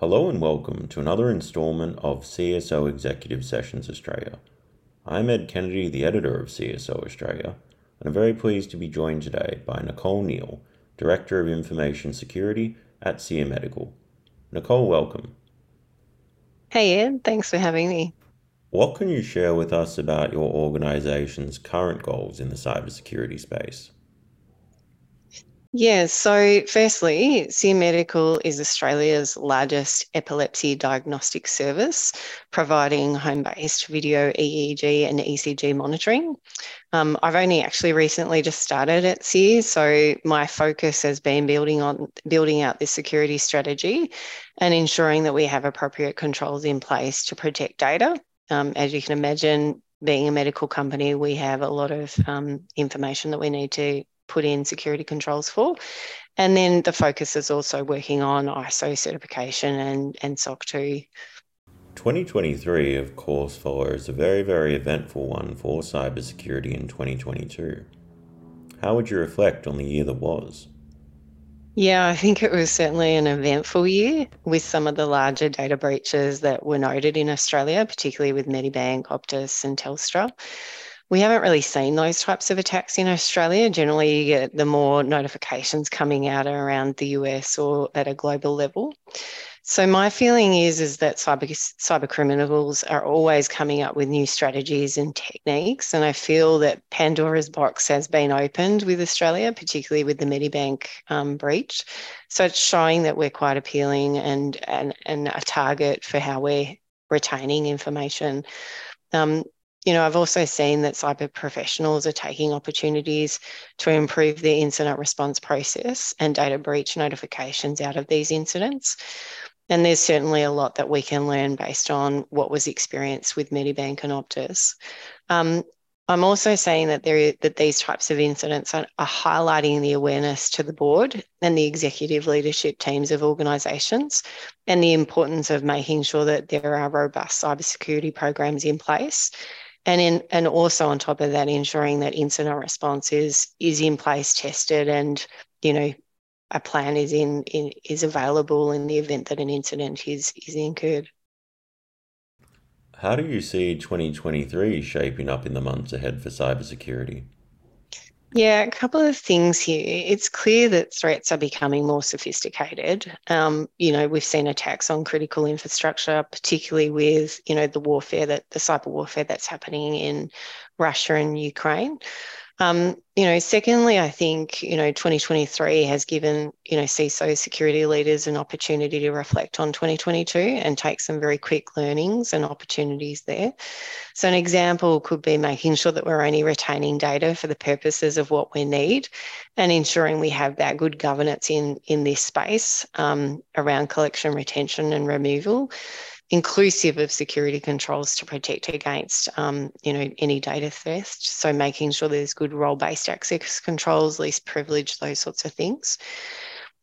Hello and welcome to another instalment of CSO Executive Sessions Australia. I'm Ed Kennedy, the editor of CSO Australia, and I'm very pleased to be joined today by Nicole Neil, Director of Information Security at SEER Medical. Nicole, welcome. Hey Ed, thanks for having me. What can you share with us about your organization's current goals in the cybersecurity space? Yeah, so firstly, SEER Medical is Australia's largest epilepsy diagnostic service, providing home based video, EEG, and ECG monitoring. Um, I've only actually recently just started at SEER, so my focus has been building on building out this security strategy and ensuring that we have appropriate controls in place to protect data. Um, as you can imagine, being a medical company, we have a lot of um, information that we need to put in security controls for. And then the focus is also working on ISO certification and, and SOC 2. 2023, of course, follows a very, very eventful one for cybersecurity in 2022. How would you reflect on the year that was? Yeah, I think it was certainly an eventful year with some of the larger data breaches that were noted in Australia, particularly with Medibank, Optus, and Telstra we haven't really seen those types of attacks in Australia. Generally, you get the more notifications coming out around the US or at a global level. So my feeling is is that cyber cyber criminals are always coming up with new strategies and techniques, and I feel that Pandora's box has been opened with Australia, particularly with the Medibank um, breach. So it's showing that we're quite appealing and and and a target for how we're retaining information. Um, you know, I've also seen that cyber professionals are taking opportunities to improve their incident response process and data breach notifications out of these incidents. And there's certainly a lot that we can learn based on what was experienced with Medibank and Optus. Um, I'm also saying that there that these types of incidents are, are, highlighting the awareness to the board and the executive leadership teams of organisations, and the importance of making sure that there are robust cybersecurity programs in place and in and also on top of that ensuring that incident response is is in place tested and you know a plan is in, in is available in the event that an incident is is incurred. How do you see 2023 shaping up in the months ahead for cybersecurity yeah, a couple of things here. It's clear that threats are becoming more sophisticated. Um, you know, we've seen attacks on critical infrastructure, particularly with, you know, the warfare that the cyber warfare that's happening in Russia and Ukraine. Um, you know, secondly, I think, you know, 2023 has given, you know, CISO security leaders an opportunity to reflect on 2022 and take some very quick learnings and opportunities there. So an example could be making sure that we're only retaining data for the purposes of what we need and ensuring we have that good governance in, in this space um, around collection, retention and removal inclusive of security controls to protect against um, you know any data theft. So making sure there's good role-based access controls least privilege those sorts of things.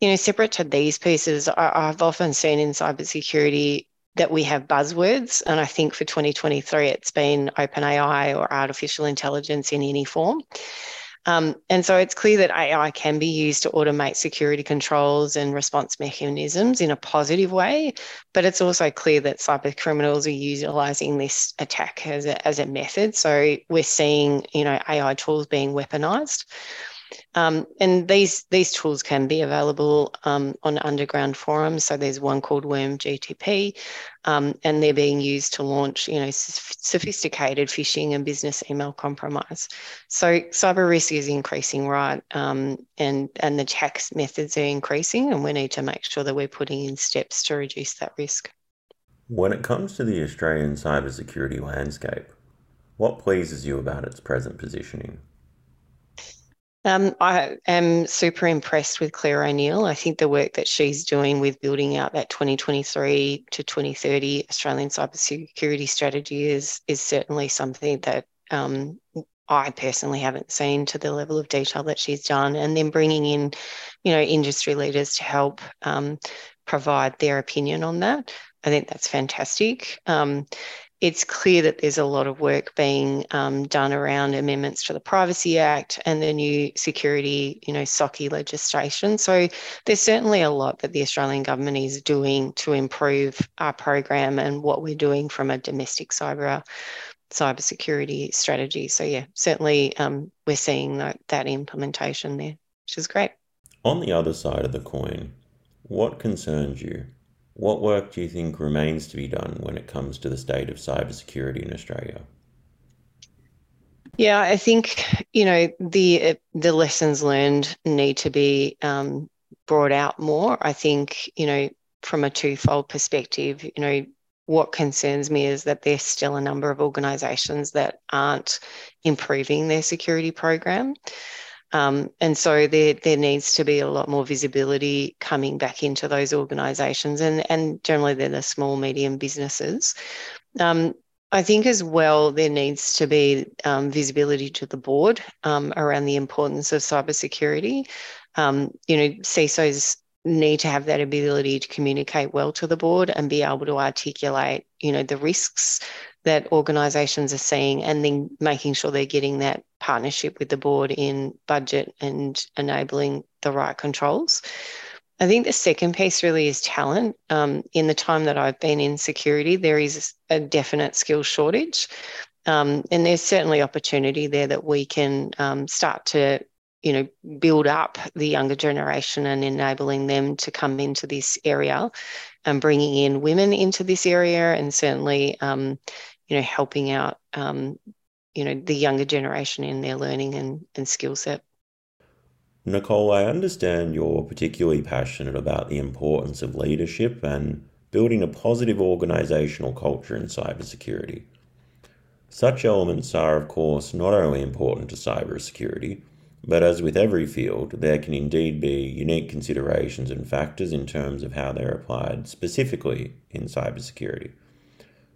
You know separate to these pieces I, i've often seen in cybersecurity that we have buzzwords and i think for 2023 it's been open ai or artificial intelligence in any form um, and so it's clear that AI can be used to automate security controls and response mechanisms in a positive way, but it's also clear that cyber criminals are utilizing this attack as a, as a method. So we're seeing, you know, AI tools being weaponized. Um, and these these tools can be available um, on underground forums. So there's one called Worm GPT, um, and they're being used to launch, you know, sophisticated phishing and business email compromise. So cyber risk is increasing, right? Um, and and the tax methods are increasing, and we need to make sure that we're putting in steps to reduce that risk. When it comes to the Australian cybersecurity landscape, what pleases you about its present positioning? Um, I am super impressed with Clare O'Neil. I think the work that she's doing with building out that 2023 to 2030 Australian cybersecurity strategy is is certainly something that um, I personally haven't seen to the level of detail that she's done. And then bringing in, you know, industry leaders to help um, provide their opinion on that. I think that's fantastic. Um, it's clear that there's a lot of work being um, done around amendments to the Privacy Act and the new security, you know, SOCI legislation. So there's certainly a lot that the Australian government is doing to improve our program and what we're doing from a domestic cyber cybersecurity strategy. So yeah, certainly um, we're seeing that, that implementation there, which is great. On the other side of the coin, what concerns you? What work do you think remains to be done when it comes to the state of cybersecurity in Australia? Yeah, I think you know the the lessons learned need to be um, brought out more. I think you know from a twofold perspective, you know what concerns me is that there's still a number of organisations that aren't improving their security program. Um, and so there, there needs to be a lot more visibility coming back into those organisations, and, and generally they're the small, medium businesses. Um, I think as well there needs to be um, visibility to the board um, around the importance of cybersecurity. Um, you know, CISOs need to have that ability to communicate well to the board and be able to articulate, you know, the risks that organisations are seeing, and then making sure they're getting that partnership with the board in budget and enabling the right controls. I think the second piece really is talent. Um, in the time that I've been in security, there is a definite skill shortage. Um, and there's certainly opportunity there that we can um, start to you know build up the younger generation and enabling them to come into this area and bringing in women into this area and certainly um, you know helping out um, you know the younger generation in their learning and, and skill set nicole i understand you're particularly passionate about the importance of leadership and building a positive organizational culture in cybersecurity such elements are of course not only important to cybersecurity but as with every field, there can indeed be unique considerations and factors in terms of how they're applied specifically in cybersecurity.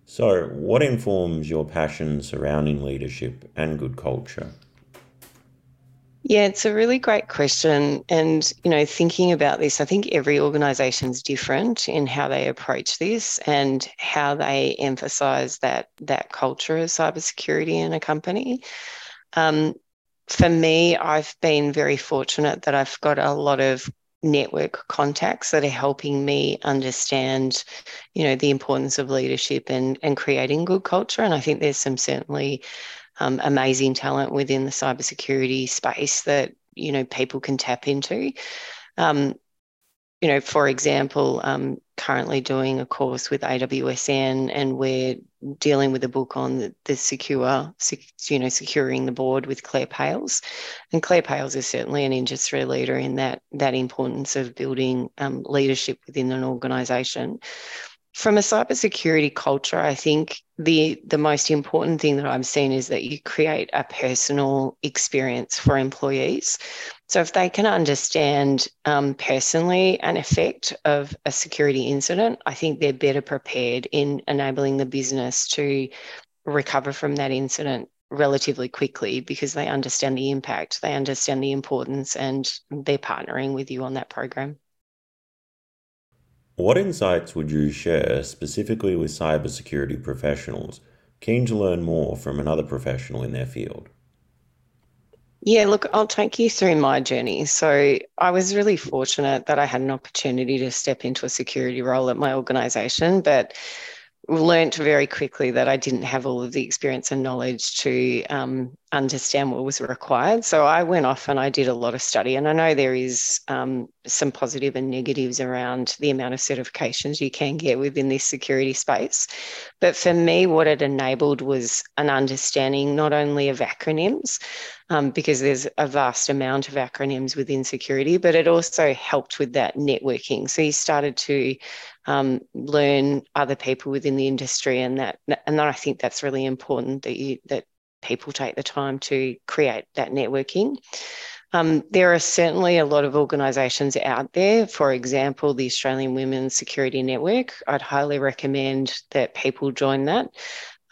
So, what informs your passion surrounding leadership and good culture? Yeah, it's a really great question. And, you know, thinking about this, I think every organization is different in how they approach this and how they emphasize that that culture of cybersecurity in a company. Um, for me, I've been very fortunate that I've got a lot of network contacts that are helping me understand, you know, the importance of leadership and, and creating good culture. And I think there's some certainly um, amazing talent within the cybersecurity space that, you know, people can tap into. Um, you know, for example, um, currently doing a course with AWSN, and we're dealing with a book on the, the secure, you know, securing the board with Claire Pales, and Claire Pales is certainly an industry leader in that that importance of building um, leadership within an organisation. From a cybersecurity culture, I think the the most important thing that I've seen is that you create a personal experience for employees. So if they can understand um, personally an effect of a security incident, I think they're better prepared in enabling the business to recover from that incident relatively quickly because they understand the impact, they understand the importance, and they're partnering with you on that program. What insights would you share specifically with cybersecurity professionals keen to learn more from another professional in their field? Yeah, look, I'll take you through my journey. So, I was really fortunate that I had an opportunity to step into a security role at my organization, but learnt very quickly that I didn't have all of the experience and knowledge to um, understand what was required. So I went off and I did a lot of study. And I know there is um, some positive and negatives around the amount of certifications you can get within this security space. But for me, what it enabled was an understanding not only of acronyms, um, because there's a vast amount of acronyms within security, but it also helped with that networking. So you started to um, learn other people within the industry, and that and I think that's really important that you that people take the time to create that networking. Um, there are certainly a lot of organisations out there. For example, the Australian Women's Security Network. I'd highly recommend that people join that.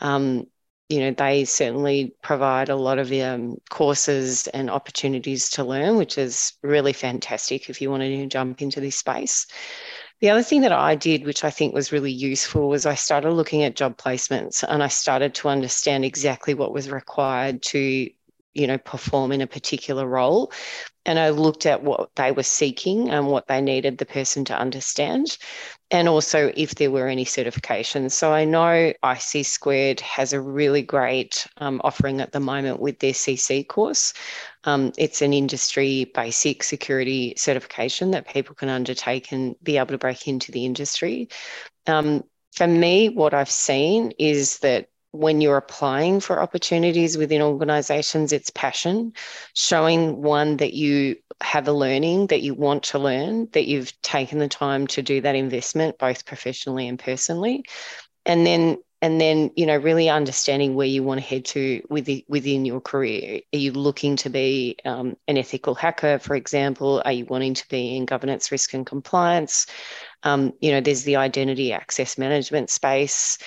Um, you know, they certainly provide a lot of um, courses and opportunities to learn, which is really fantastic if you want to jump into this space. The other thing that I did, which I think was really useful, was I started looking at job placements and I started to understand exactly what was required to you know perform in a particular role and I looked at what they were seeking and what they needed the person to understand, and also if there were any certifications. So I know ISC Squared has a really great um, offering at the moment with their CC course. Um, it's an industry basic security certification that people can undertake and be able to break into the industry. Um, for me, what I've seen is that when you're applying for opportunities within organizations, it's passion, showing one that you have a learning that you want to learn, that you've taken the time to do that investment, both professionally and personally. And then and then you know really understanding where you want to head to within within your career. Are you looking to be um, an ethical hacker for example? Are you wanting to be in governance risk and compliance? Um, you know there's the identity access management space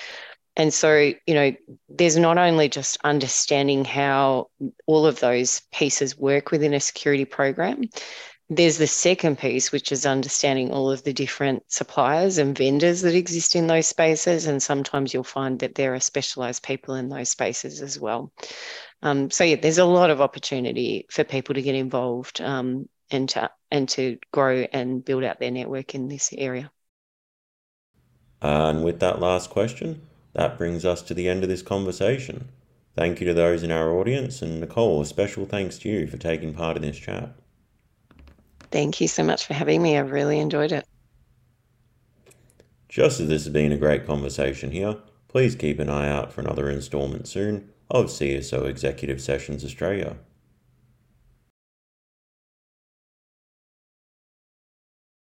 and so, you know, there's not only just understanding how all of those pieces work within a security program, there's the second piece, which is understanding all of the different suppliers and vendors that exist in those spaces. And sometimes you'll find that there are specialized people in those spaces as well. Um, so yeah, there's a lot of opportunity for people to get involved um, and to and to grow and build out their network in this area. And with that last question, that brings us to the end of this conversation. Thank you to those in our audience, and Nicole, a special thanks to you for taking part in this chat. Thank you so much for having me. I've really enjoyed it. Just as this has been a great conversation here, please keep an eye out for another instalment soon of CSO Executive Sessions Australia.